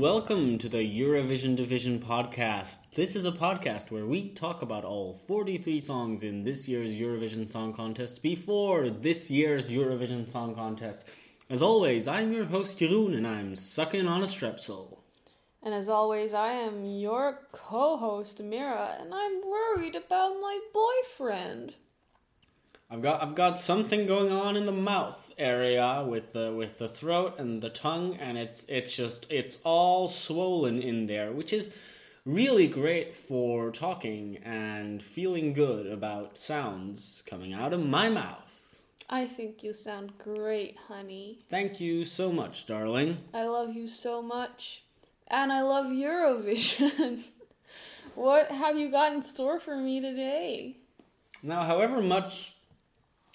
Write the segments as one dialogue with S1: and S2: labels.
S1: welcome to the Eurovision Division podcast. This is a podcast where we talk about all 43 songs in this year's Eurovision Song Contest before this year's Eurovision Song Contest. As always, I'm your host Jeroen and I'm sucking on a strepsil.
S2: And as always, I am your co host, Mira, and I'm worried about my boyfriend.
S1: I've got I've got something going on in the mouth area with the with the throat and the tongue and it's it's just it's all swollen in there, which is really great for talking and feeling good about sounds coming out of my mouth.
S2: I think you sound great, honey.
S1: Thank you so much, darling.
S2: I love you so much. And I love Eurovision. what have you got in store for me today?
S1: Now, however much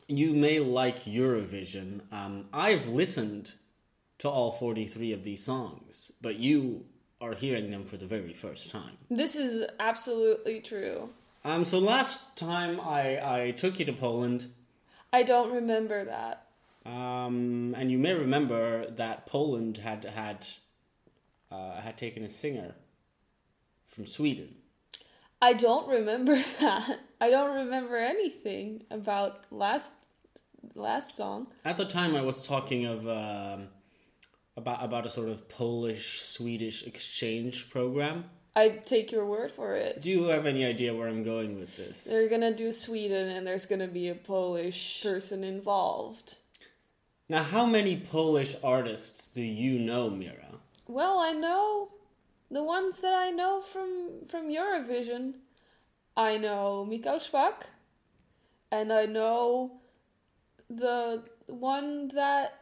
S1: you may like Eurovision, um, I've listened to all 43 of these songs, but you are hearing them for the very first time.
S2: This is absolutely true.
S1: Um, so last time I, I took you to Poland,
S2: I don't remember that.
S1: um, and you may remember that Poland had had uh, had taken a singer from Sweden.
S2: I don't remember that. I don't remember anything about last last song.
S1: At the time, I was talking of um, about about a sort of Polish Swedish exchange program.
S2: I take your word for it.
S1: Do you have any idea where I'm going with this?
S2: They're gonna do Sweden and there's gonna be a Polish person involved.
S1: Now, how many Polish artists do you know, Mira?
S2: Well, I know the ones that I know from from Eurovision. I know Mikael Szpak, and I know the one that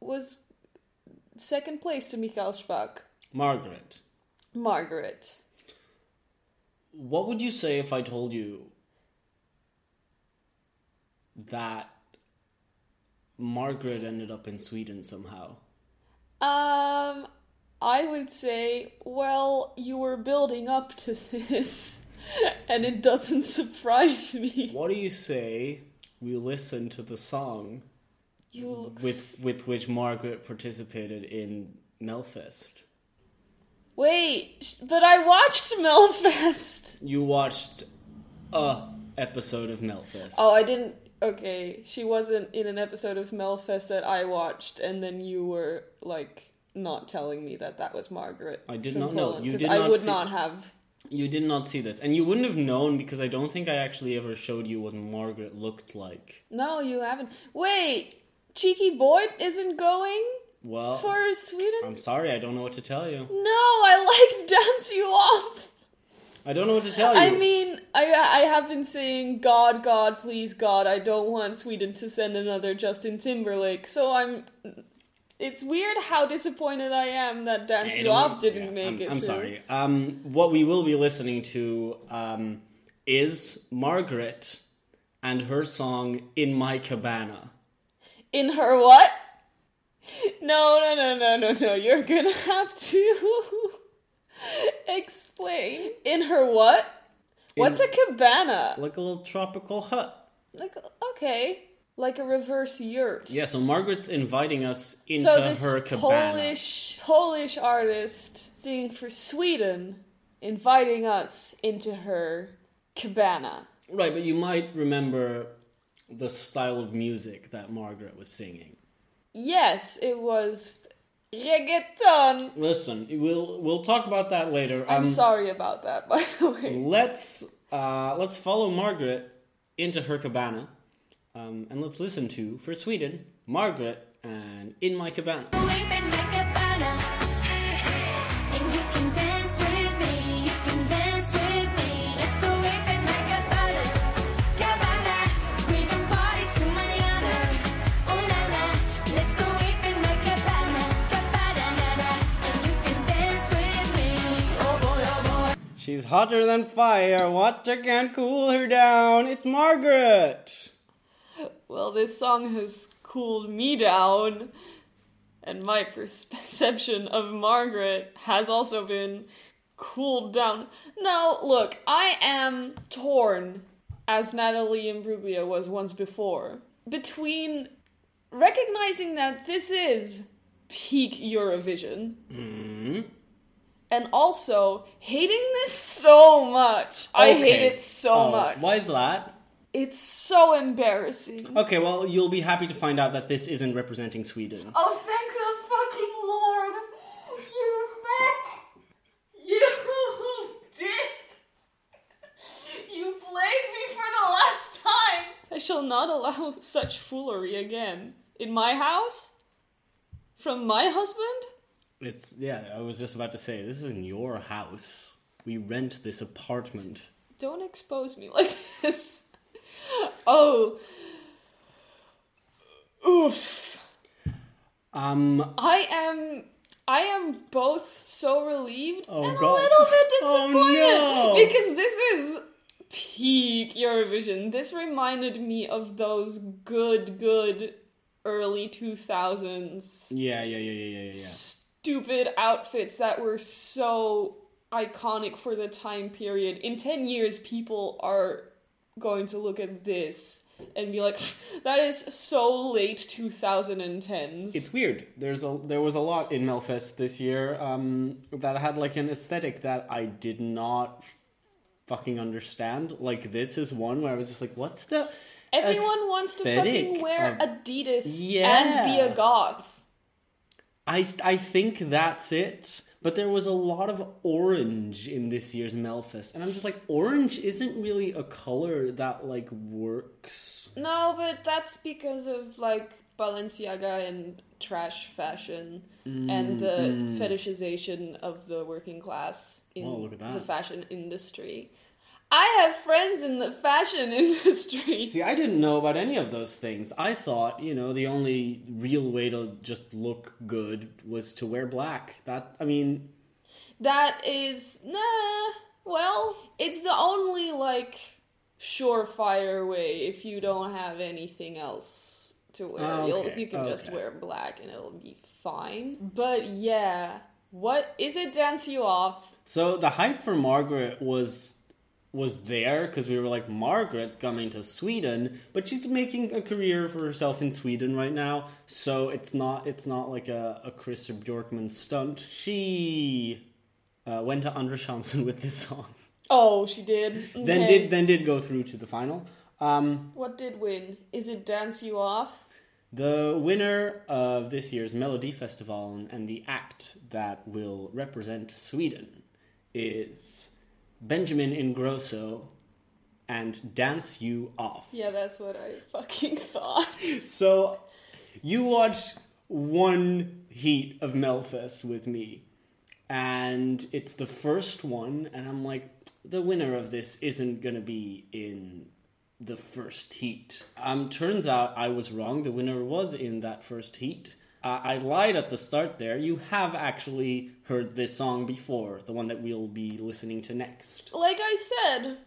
S2: was second place to Mikael Szpak,
S1: Margaret.
S2: Margaret.
S1: What would you say if I told you that Margaret ended up in Sweden somehow?
S2: Um, I would say, well, you were building up to this, and it doesn't surprise me.
S1: What do you say we listen to the song with with which Margaret participated in Melfest?
S2: Wait, but I watched Melfest.
S1: You watched a episode of Melfest.
S2: Oh, I didn't. Okay, she wasn't in an episode of Melfest that I watched, and then you were like not telling me that that was Margaret.
S1: I did not know.
S2: Poland,
S1: You
S2: 'cause
S1: did
S2: I
S1: not
S2: would
S1: see-
S2: not have.
S1: You did not see this, and you wouldn't have known because I don't think I actually ever showed you what Margaret looked like.
S2: No, you haven't. Wait, Cheeky boy isn't going
S1: Well,
S2: for Sweden.
S1: I'm sorry, I don't know what to tell you.
S2: No, I like Dance You Off.
S1: I don't know what to tell you.
S2: I mean, I I have been saying, God, God, please, God, I don't want Sweden to send another Justin Timberlake. So I'm. It's weird how disappointed I am that Dance
S1: I
S2: You Off didn't
S1: yeah,
S2: make
S1: I'm,
S2: it.
S1: I'm
S2: through.
S1: sorry. Um, what we will be listening to um, is Margaret and her song "In My Cabana."
S2: In her what? No, no, no, no, no, no. You're gonna have to explain. In her what? What's a cabana?
S1: like a little tropical hut.
S2: Like, okay. Like a reverse yurt.
S1: Yeah, so Margaret's inviting us into
S2: so this
S1: her cabana.
S2: Polish Polish artist singing for Sweden, inviting us into her cabana.
S1: Right, but you might remember the style of music that Margaret was singing.
S2: Yes, it was reggaeton.
S1: Listen, we'll we'll talk about that later.
S2: I'm
S1: Um,
S2: sorry about that, by the way.
S1: Let's uh, let's follow Margaret into her cabana, um, and let's listen to for Sweden, Margaret and "In My Cabana."
S3: Weeping like a banner. And you can dance with me, you can dance with me. Let's go weeping like a banner. Cabana, we can party to manana. Oh na na, let's go weeping like a banner. Cabana, na na. And you can dance with me. Oh boy, oh boy.
S1: She's hotter than fire. Water can't cool her down. It's Margaret.
S2: Well, this song has cooled me down, and my perception of Margaret has also been cooled down. Now, look, I am torn, as Natalie Imbruglia was once before, between recognizing that this is peak Eurovision.
S1: Mhm.
S2: And also hating this so much. I hate it so
S1: Oh,
S2: much.
S1: Why is that?
S2: It's so embarrassing.
S1: Okay, well, you'll be happy to find out that this isn't representing Sweden.
S2: Oh, thank the fucking lord! You feck! You dick! You played me for the last time! I shall not allow such foolery again. In my house? From my husband?
S1: It's yeah. I was just about to say this isn't your house. We rent this apartment.
S2: Don't expose me like this. Oh. Oof.
S1: Um.
S2: I am I am both so relieved
S1: Oh,
S2: and
S1: God.
S2: a little bit
S1: Oh,
S2: disappointed
S1: no.
S2: because this is peak Eurovision. This reminded me of those good good early 2000s
S1: Yeah. Yeah. Yeah. Yeah. Yeah. Yeah.
S2: stupid outfits that were so iconic for the time period. In 10 years people are going to look at this and be like that is so late 2010s.
S1: It's weird. There's a there was a lot in Melfest this year um, that had like an aesthetic that I did not fucking understand. Like this is one where I was just like, what's the
S2: Everyone wants to fucking wear
S1: of-
S2: Adidas
S1: Yeah.
S2: and be a goth.
S1: I, I think that's it. But there was a lot of orange in this year's Melfest, and I'm just like, orange isn't really a color that like works.
S2: No, but that's because of like Balenciaga and trash fashion and the mm. fetishization of the working class in
S1: look at that.
S2: the fashion industry. I have friends in the fashion industry.
S1: See, I didn't know about any of those things. I thought, you know, the only real way to just look good was to wear black. That, I mean,
S2: That is nah. Well, it's the only like surefire way if you don't have anything else to wear. You'll,
S1: okay,
S2: you can just wear black and it'll be fine. But yeah, what is it? Dance you off?
S1: so the hype for Margaret was was there because we were like, Margaret's coming to Sweden, but she's making a career for herself in Sweden right now. So it's not it's not like a, a Chris Bjorkman stunt. She uh, went to Chansen with this song,
S2: Oh, she did.
S1: then did then did go through to the final. Um,
S2: What did win? Is it Dance You Off?
S1: The winner of this year's Melody Festival and the act that will represent Sweden is Benjamin Ingrosso and Dance You Off.
S2: Yeah, that's what I fucking thought.
S1: So, you watched one heat of Melfest with me, and it's the first one, and I'm like, the winner of this isn't gonna be in the first heat. Um, turns out I was wrong. The winner was in that first heat. Uh, I lied at the start there. You have actually heard this song before, the one that we'll be listening to next.
S2: like I said,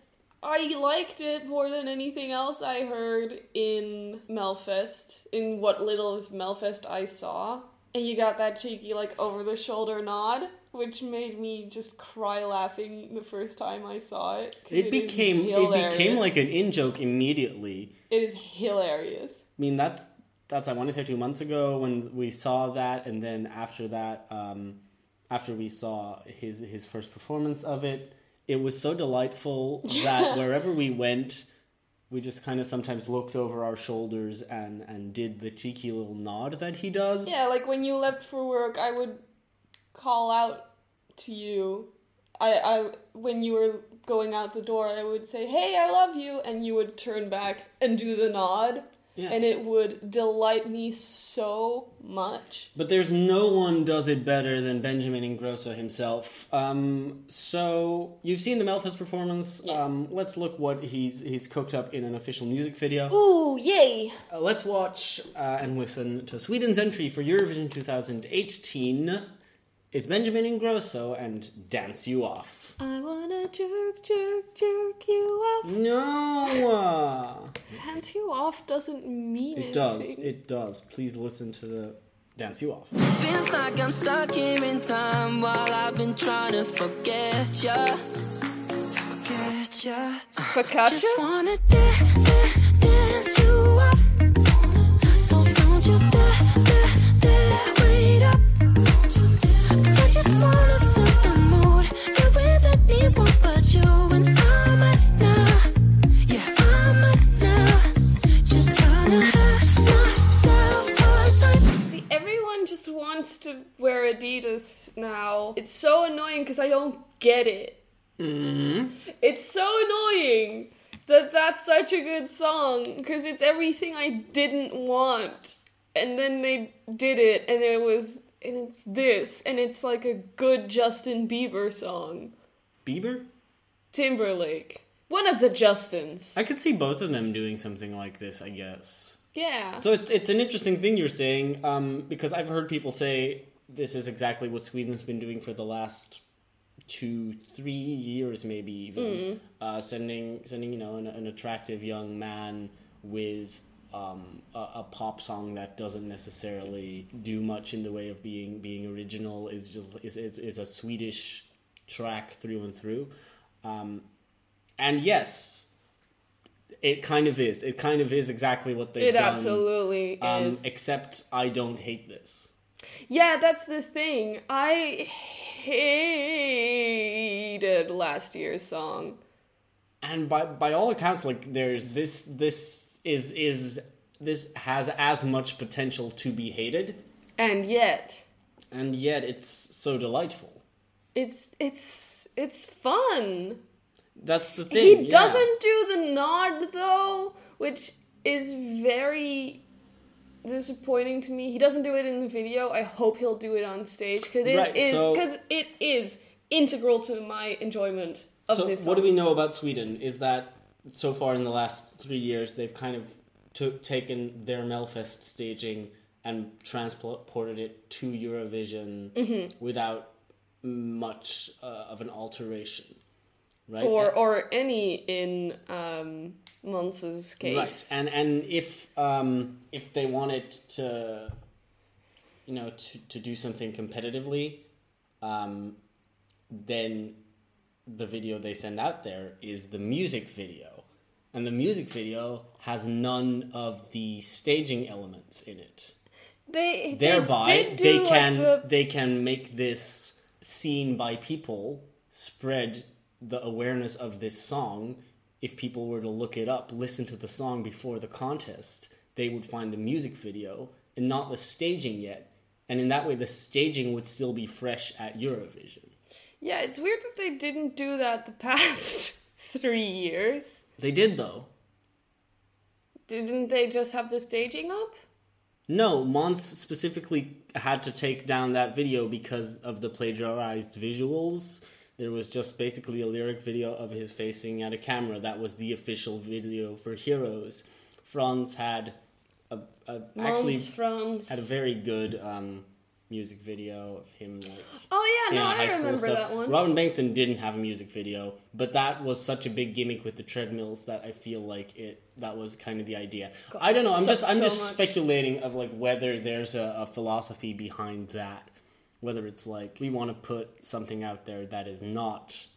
S2: I liked it more than anything else I heard in Melfest, in what little of Melfest I saw. And you got that cheeky, like, over the shoulder nod, which made me just cry laughing the first time I saw it.
S1: It
S2: is
S1: became it became like an in joke immediately.
S2: It is hilarious.
S1: I mean that's that's I want to say two months ago when we saw that, and then after that, um, after we saw his his first performance of it, it was so delightful that wherever we went, we just kind of sometimes looked over our shoulders and and did the cheeky little nod that he does.
S2: Yeah, like when you left for work, I would call out to you. I, I when you were going out the door, I would say, "Hey, I love you," and you would turn back and do the nod,
S1: Yeah.
S2: and it would delight me so much.
S1: But there's no one does it better than Benjamin Ingrosso himself. Um, so you've seen the Melfest performance.
S2: Yes.
S1: Um, let's look what he's he's cooked up in an official music video.
S2: Ooh, yay!
S1: Uh, let's watch uh, and listen to Sweden's entry for Eurovision 2018. It's Benjamin Ingrosso and Dance You Off.
S2: I wanna jerk, jerk, jerk you off.
S1: No!
S2: Dance you off doesn't mean
S1: it It
S2: does.
S1: It does. Please listen to the Dance You Off.
S4: Feels like I'm stuck here in time while I've been trying to forget ya. Forget ya.
S2: Focaccia?
S4: Just wanna da- da- dance
S2: it's so annoying because I don't get it.
S1: Mm-hmm.
S2: It's so annoying that that's such a good song because it's everything I didn't want. And then they did it, and it was, and it's this, and it's like a good Justin Bieber song.
S1: Bieber?
S2: Timberlake. One of the Justins.
S1: I could see both of them doing something like this, I guess.
S2: Yeah.
S1: So it's, it's an interesting thing you're saying, um, because I've heard people say this is exactly what Sweden's been doing for the last two, three years, maybe even, uh, sending sending you know an, an attractive young man with um, a, a pop song that doesn't necessarily do much in the way of being being original is just is is, is a Swedish track through and through, um, and yes. It kind of is. It kind of is exactly what they've
S2: it
S1: done.
S2: absolutely
S1: Um,
S2: is.
S1: except I don't hate this.
S2: Yeah, that's the thing. I hated last year's song.
S1: And by by all accounts, like there's this this is is this has as much potential to be hated,
S2: And yet,
S1: and yet it's so delightful.
S2: it's it's it's fun.
S1: That's the
S2: He
S1: thing. yeah.
S2: doesn't do the nod though, which is very disappointing to me. He doesn't do it in the video. I hope he'll do it on stage because it
S1: Right,
S2: is
S1: so-
S2: because it is integral to my enjoyment of
S1: So
S2: this. Song.
S1: what do we know about Sweden is that so far in the last three years they've kind of took taken their Melfest staging and transported it to Eurovision
S2: Mm-hmm.
S1: without much uh, of an alteration, right?
S2: or or any in um, Måns's case?
S1: Right, and and if um, if they wanted to, you know, to, to do something competitively, um, then the video they send out there is the music video, and the music video has none of the staging elements in it.
S2: They
S1: Thereby,
S2: they,
S1: they
S2: like
S1: can
S2: the-
S1: they can make this seen by people spread the awareness of this song. If people were to look it up, listen to the song before the contest, they would find the music video and not the staging yet. And in that way, the staging would still be fresh at Eurovision.
S2: yeah, it's weird that they didn't do that the past three years.
S1: They did though.
S2: Didn't they just have the staging up?
S1: No, Måns specifically had to take down that video because of the plagiarized visuals. There was just basically a lyric video of his facing at a camera. That was the official video for Heroes. Frans had a, a actually
S2: Frans.
S1: had a very good um, music video of him like
S2: oh yeah, no,
S1: high
S2: I remember
S1: stuff.
S2: that one.
S1: Robin Bengtsson didn't have a music video, but that was such a big gimmick with the treadmills that I feel like it that was kind of the idea. I don't know. I'm just I'm
S2: so
S1: just
S2: much.
S1: speculating of like whether there's a, a philosophy behind that. Whether it's like we want to put something out there that is not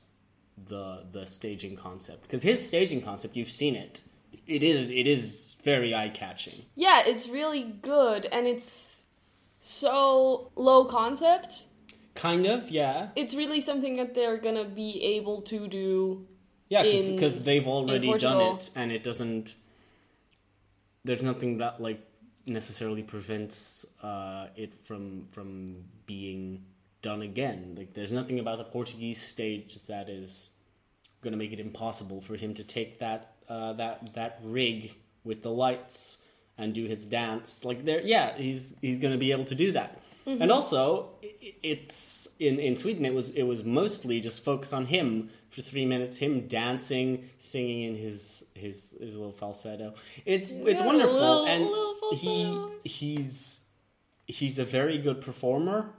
S1: the the staging concept because his staging concept you've seen it. It is it is very eye catching.
S2: Yeah, it's really good and it's so low concept.
S1: Kind of, yeah.
S2: It's really something that they're gonna be able to do.
S1: Yeah, because they've already done it, and it doesn't. There's nothing that like necessarily prevents uh, it from from being done again. Like, there's nothing about the Portuguese stage that is going to make it impossible for him to take that uh, that that rig with the lights and do his dance. Like, there, yeah, he's he's going to be able to do that. And also, it's in in Sweden. It was it was mostly just focus on him for three minutes. Him dancing, singing in his his his little falsetto. It's it's
S2: Yeah,
S1: wonderful,
S2: little-
S1: and
S2: little
S1: he he's he's a very good performer.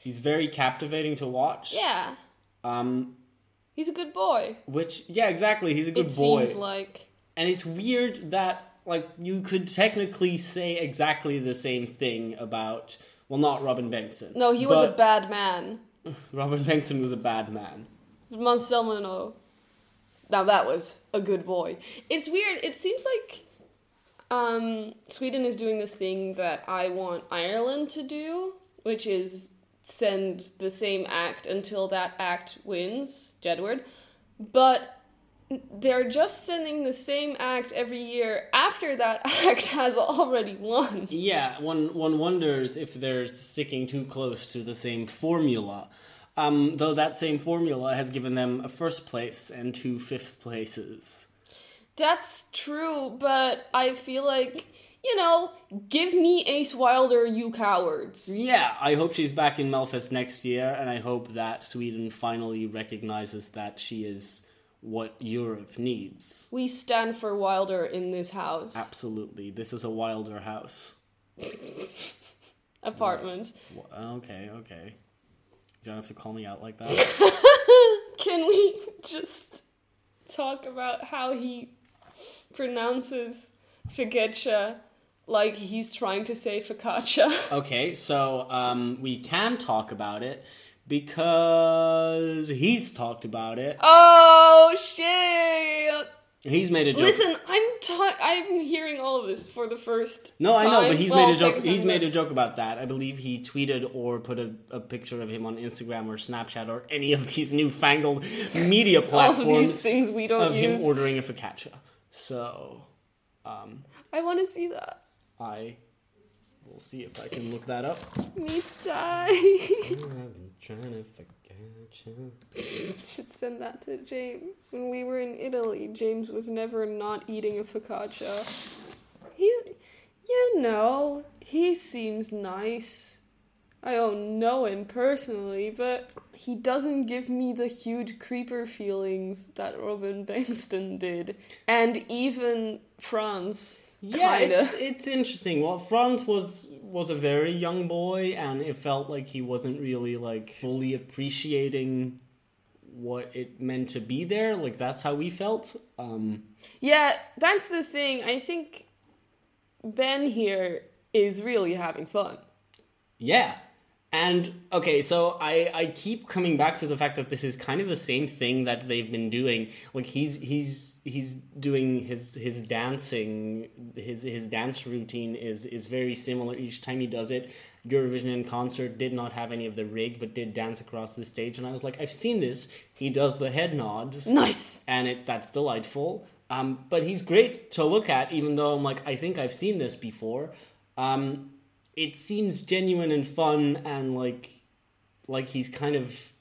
S1: He's very captivating to watch.
S2: Yeah,
S1: Um,
S2: he's a good boy.
S1: which yeah, exactly. He's a good
S2: it
S1: boy,
S2: seems like.
S1: and it's weird that like you could technically say exactly the same thing about well, not Robin Bengtsson.
S2: No, he was a bad man.
S1: Robin Bengtsson was a bad man.
S2: Måns Zelmerlöw. Now that was a good boy. It's weird. It seems like um, Sweden is doing the thing that I want Ireland to do, which is send the same act until that act wins, Jedward. But they're just sending the same act every year after that act has already won.
S1: Yeah, one one wonders if they're sticking too close to the same formula. Um, though that same formula has given them a first place and two fifth places.
S2: That's true, but I feel like, you know, give me Ace Wilder, you cowards.
S1: Yeah, I hope she's back in Melfest next year, and I hope that Sweden finally recognizes that she is what Europe needs.
S2: We stand for Wilder in this house.
S1: Absolutely. This is a wilder house.
S2: Apartment.
S1: Wh- Okay, okay. You don't have to call me out like that.
S2: Can we just talk about how he pronounces focaccia like he's trying to say focaccia?
S1: Okay, so um, we can talk about it because he's talked about it.
S2: Oh shit!
S1: He's made a joke.
S2: Listen, I'm ta- I'm hearing all of this for the first.
S1: no, I know, but he's
S2: Well,
S1: made a joke. He's made a joke about that. I believe he tweeted or put a, a picture of him on Instagram or Snapchat or any of these newfangled media platforms.
S2: all of these things we don't
S1: of him ordering a focaccia. So, um,
S2: I want to see that.
S1: I will see if I can look that up.
S2: Me die.
S1: I've been trying to focaccia.
S2: Should send that to James. When we were in Italy, James was never not eating a focaccia. He, you know, he seems nice. I don't know him personally, but he doesn't give me the huge creeper feelings that Robin Bankston did. And even Frans.
S1: Yeah, it's, it's interesting. Well, Frans was was a very young boy, and it felt like he wasn't really like fully appreciating what it meant to be there. Like that's how we felt. Um,
S2: Yeah, that's the thing. I think Ben here is really having fun.
S1: yeah, and okay, so I I keep coming back to the fact that this is kind of the same thing that they've been doing. Like he's he's he's doing his his dancing his his dance routine is is very similar each time he does it. Eurovision in concert did not have any of the rig, but did dance across the stage, and I was like, I've seen this. He does the head nods,
S2: Nice.
S1: and it that's delightful. Um, but he's great to look at, even though I'm like, I think I've seen this before. Um, it seems genuine and fun, and like, like he's kind of,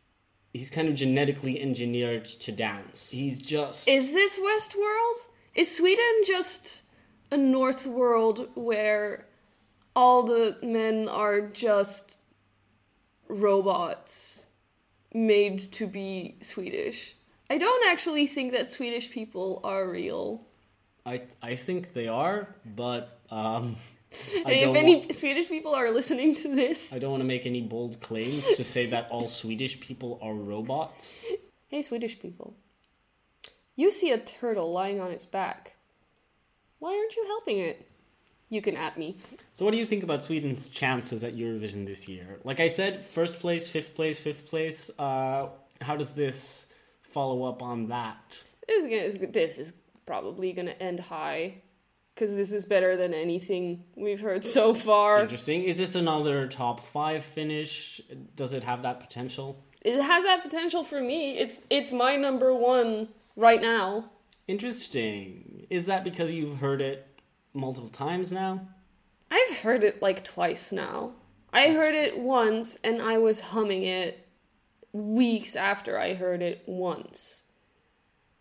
S1: he's kind of genetically engineered to dance. He's just
S2: Is this Westworld? Is Sweden just a North world where all the men are just robots made to be Swedish? I don't actually think that Swedish people are real.
S1: I I think they are, but um,
S2: if any
S1: wa-
S2: Swedish people are listening to this,
S1: I don't want to make any bold claims to say that all Swedish people are robots.
S2: hey Swedish people, you see a turtle lying on its back. Why aren't you helping it? You can at me.
S1: So, what do you think about Sweden's chances at Eurovision this year? Like I said, first place, fifth place, fifth place. Uh, how does this follow up on that?
S2: This is, this is probably going to end high because this is better than anything we've heard so far.
S1: Interesting. Is this another top five finish? Does it have that potential?
S2: It has that potential for me. It's it's my number one right now.
S1: Interesting. Is that because you've heard it multiple times now?
S2: I've heard it like twice now. I heard it once and I was humming it weeks after I heard it once.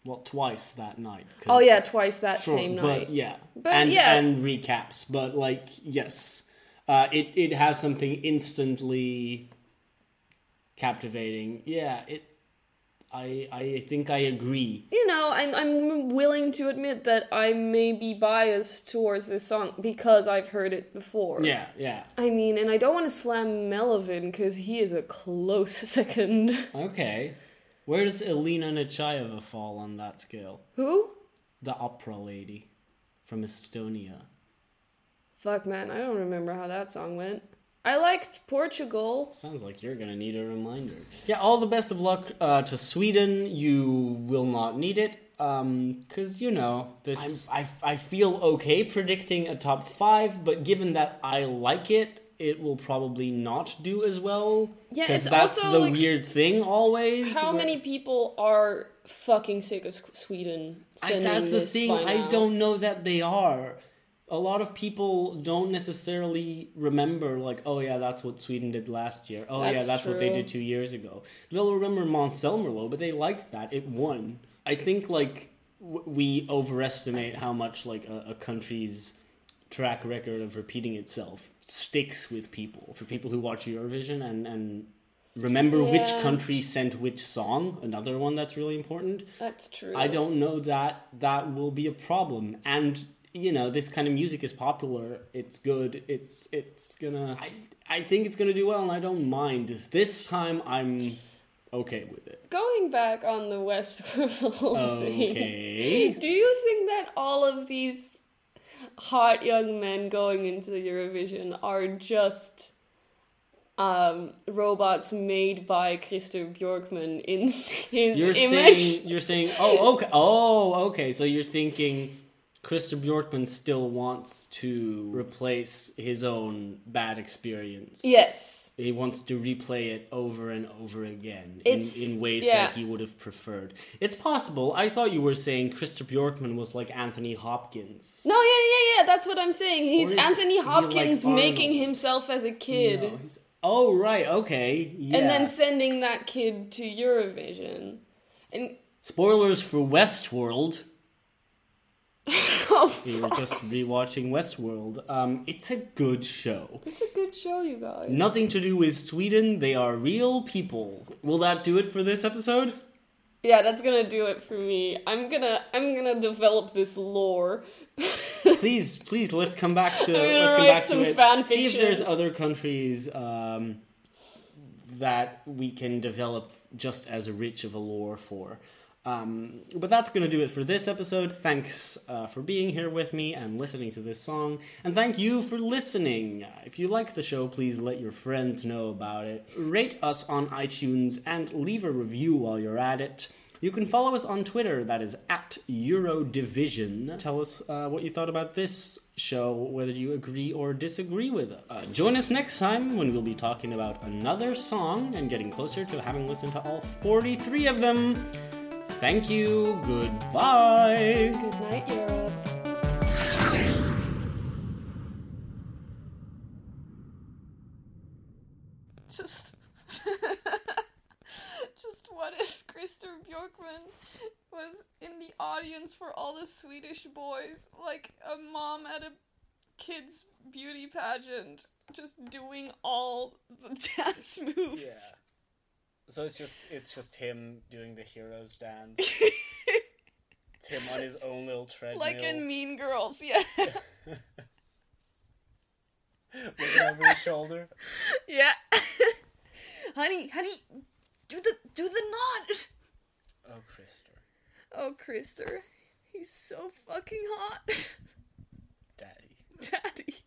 S1: Well, twice that night.
S2: Oh yeah, twice that
S1: Sure,
S2: same
S1: but
S2: night.
S1: yeah,
S2: But
S1: and
S2: yeah.
S1: and recaps. But like, yes, uh, it it has something instantly captivating. Yeah, it. I I think I agree.
S2: you know, I'm I'm willing to admit that I may be biased towards this song because I've heard it before.
S1: Yeah, yeah.
S2: I mean, and I don't want to slam Melovin because he is a close second.
S1: Okay. Where does Elina Nechayeva fall on that scale?
S2: Who?
S1: The opera lady from Estonia.
S2: Fuck, man, I don't remember how that song went. I liked Portugal.
S1: Sounds like you're gonna need a reminder. Yeah, all the best of luck uh, to Sweden. You will not need it, um, cause you know this. i I I feel okay predicting a top five, but given that I like it, it will probably not do as well.
S2: Yeah, it's
S1: that's
S2: also,
S1: the
S2: like,
S1: weird thing always.
S2: How
S1: where-
S2: many people are fucking sick of Sweden
S1: I, that's the thing. I don't know that they are. a lot of people don't necessarily remember like oh yeah that's what sweden did last year oh yeah
S2: That's
S1: that's what they did two years ago they'll remember Måns Zelmerlöw but they liked that it won i think like w- we overestimate how much like a, a country's track record of repeating itself sticks with people for people who watch eurovision and and remember which country sent which song another one that's really important
S2: That's true.
S1: I don't know that that will be a problem. And you know, this kind of music is popular. It's good. It's it's gonna. I I think it's gonna do well, and I don't mind. This time, I'm okay with it.
S2: Going back on the West Westworld thing.
S1: Okay.
S2: Do you think that all of these hot young men going into Eurovision are just um, robots made by Christer Bjorkman in his
S1: You're
S2: image?
S1: saying you're saying oh okay oh okay so you're thinking Christer Bjorkman still wants to replace his own bad experience.
S2: Yes.
S1: He wants to replay it over and over again
S2: It's-
S1: in, in ways
S2: yeah.
S1: that he would have preferred. It's possible. I thought you were saying Christopher Bjorkman was like Anthony Hopkins.
S2: No, yeah, yeah, yeah. That's what I'm saying. He's Anthony
S1: he like
S2: Hopkins making himself as a kid,
S1: No, oh right, okay, yeah.
S2: and then sending that kid to Eurovision. And
S1: Spoilers for Westworld.
S2: Oh,
S1: We were just rewatching Westworld. Um, it's a good show.
S2: it's a good show, you guys.
S1: Nothing to do with Sweden. They are real people. Will that do it for this episode?
S2: Yeah, that's gonna do it for me. I'm gonna I'm gonna develop this lore.
S1: please, please, let's come back to let's come
S2: write
S1: back
S2: some
S1: to it.
S2: fan
S1: See if there's other countries um, that we can develop just as rich of a lore for. Um, but that's going to do it for this episode. Thanks uh, for being here with me and listening to this song. And thank you for listening. If you like the show, please let your friends know about it. Rate us on iTunes and leave a review while you're at it. You can follow us on Twitter, that is at Eurodivision. Tell us uh, what you thought about this show, whether you agree or disagree with us. Uh, join us next time when we'll be talking about another song and getting closer to having listened to all 43 of them. Thank you, goodbye.
S2: Good night, Europe. Just, just what if Christer Bjorkman was in the audience for all the Swedish boys, like a mom at a kids' beauty pageant, just doing all the dance moves.
S1: So it's just it's just him doing the hero's dance. it's him on his own little treadmill.
S2: Like in Mean Girls, yeah.
S1: looking over his shoulder.
S2: Yeah. honey, honey, do the do the nod.
S1: Oh, Christer.
S2: Oh, Christer, he's so fucking hot.
S1: Daddy.
S2: Daddy.